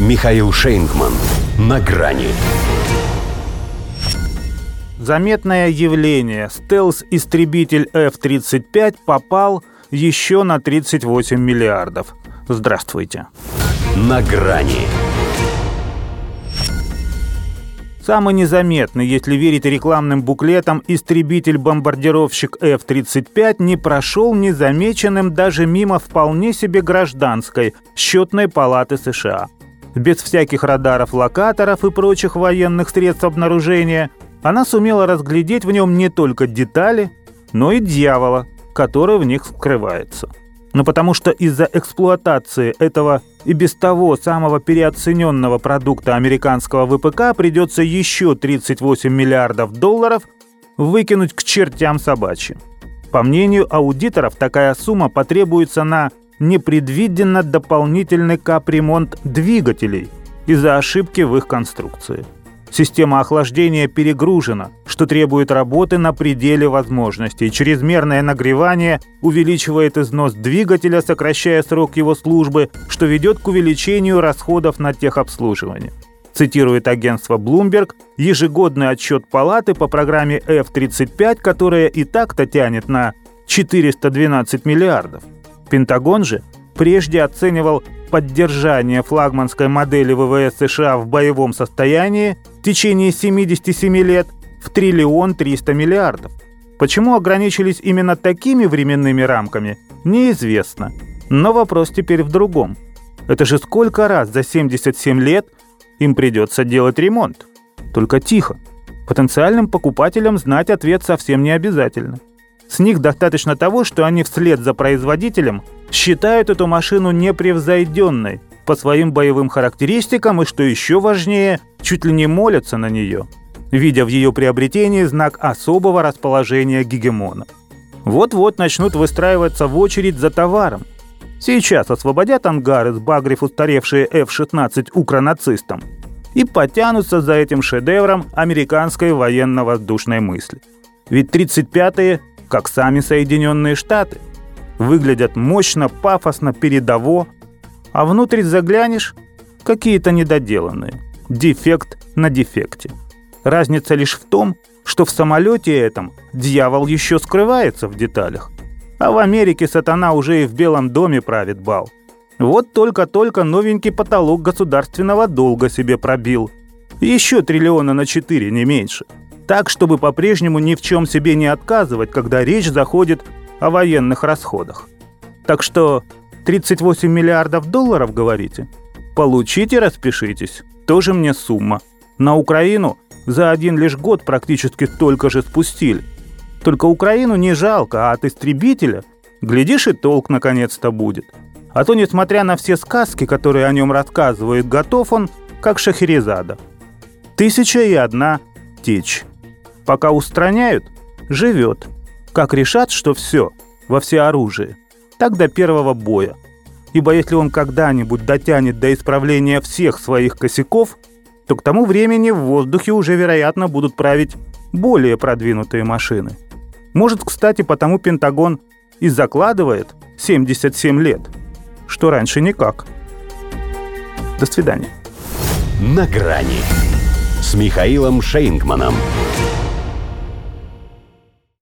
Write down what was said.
Михаил Шейнгман. На грани. Заметное явление. Стелс-истребитель F-35 попал еще на 38 миллиардов. Здравствуйте. На грани. Самый незаметный, если верить рекламным буклетам, истребитель-бомбардировщик F-35 не прошел незамеченным даже мимо вполне себе гражданской счетной палаты США. Без всяких радаров-локаторов и прочих военных средств обнаружения она сумела разглядеть в нем не только детали, но и дьявола, который в них скрывается но потому что из-за эксплуатации этого и без того самого переоцененного продукта американского ВПК придется еще 38 миллиардов долларов выкинуть к чертям собачьим. По мнению аудиторов, такая сумма потребуется на непредвиденно дополнительный капремонт двигателей из-за ошибки в их конструкции. Система охлаждения перегружена, что требует работы на пределе возможностей. Чрезмерное нагревание увеличивает износ двигателя, сокращая срок его службы, что ведет к увеличению расходов на техобслуживание. Цитирует агентство Bloomberg ежегодный отчет палаты по программе F-35, которая и так-то тянет на 412 миллиардов. Пентагон же прежде оценивал поддержание флагманской модели ВВС США в боевом состоянии в течение 77 лет в триллион 300 миллиардов. Почему ограничились именно такими временными рамками, неизвестно. Но вопрос теперь в другом. Это же сколько раз за 77 лет им придется делать ремонт? Только тихо. Потенциальным покупателям знать ответ совсем не обязательно. С них достаточно того, что они вслед за производителем считают эту машину непревзойденной по своим боевым характеристикам и, что еще важнее, чуть ли не молятся на нее, видя в ее приобретении знак особого расположения гегемона. Вот-вот начнут выстраиваться в очередь за товаром. Сейчас освободят ангары, сбагрив устаревшие F-16 укронацистам, и потянутся за этим шедевром американской военно-воздушной мысли. Ведь 35-е как сами Соединенные Штаты. Выглядят мощно, пафосно, передово, а внутрь заглянешь – какие-то недоделанные. Дефект на дефекте. Разница лишь в том, что в самолете этом дьявол еще скрывается в деталях. А в Америке сатана уже и в Белом доме правит бал. Вот только-только новенький потолок государственного долга себе пробил. Еще триллиона на четыре, не меньше – так, чтобы по-прежнему ни в чем себе не отказывать, когда речь заходит о военных расходах. Так что 38 миллиардов долларов, говорите? Получите, распишитесь. Тоже мне сумма. На Украину за один лишь год практически столько же спустили. Только Украину не жалко, а от истребителя, глядишь, и толк наконец-то будет. А то, несмотря на все сказки, которые о нем рассказывают, готов он, как Шахерезада. Тысяча и одна течь. Пока устраняют, живет. Как решат, что все, во всеоружии, так до первого боя. Ибо если он когда-нибудь дотянет до исправления всех своих косяков, то к тому времени в воздухе уже, вероятно, будут править более продвинутые машины. Может, кстати, потому Пентагон и закладывает 77 лет, что раньше никак. До свидания. На грани с Михаилом Шейнгманом.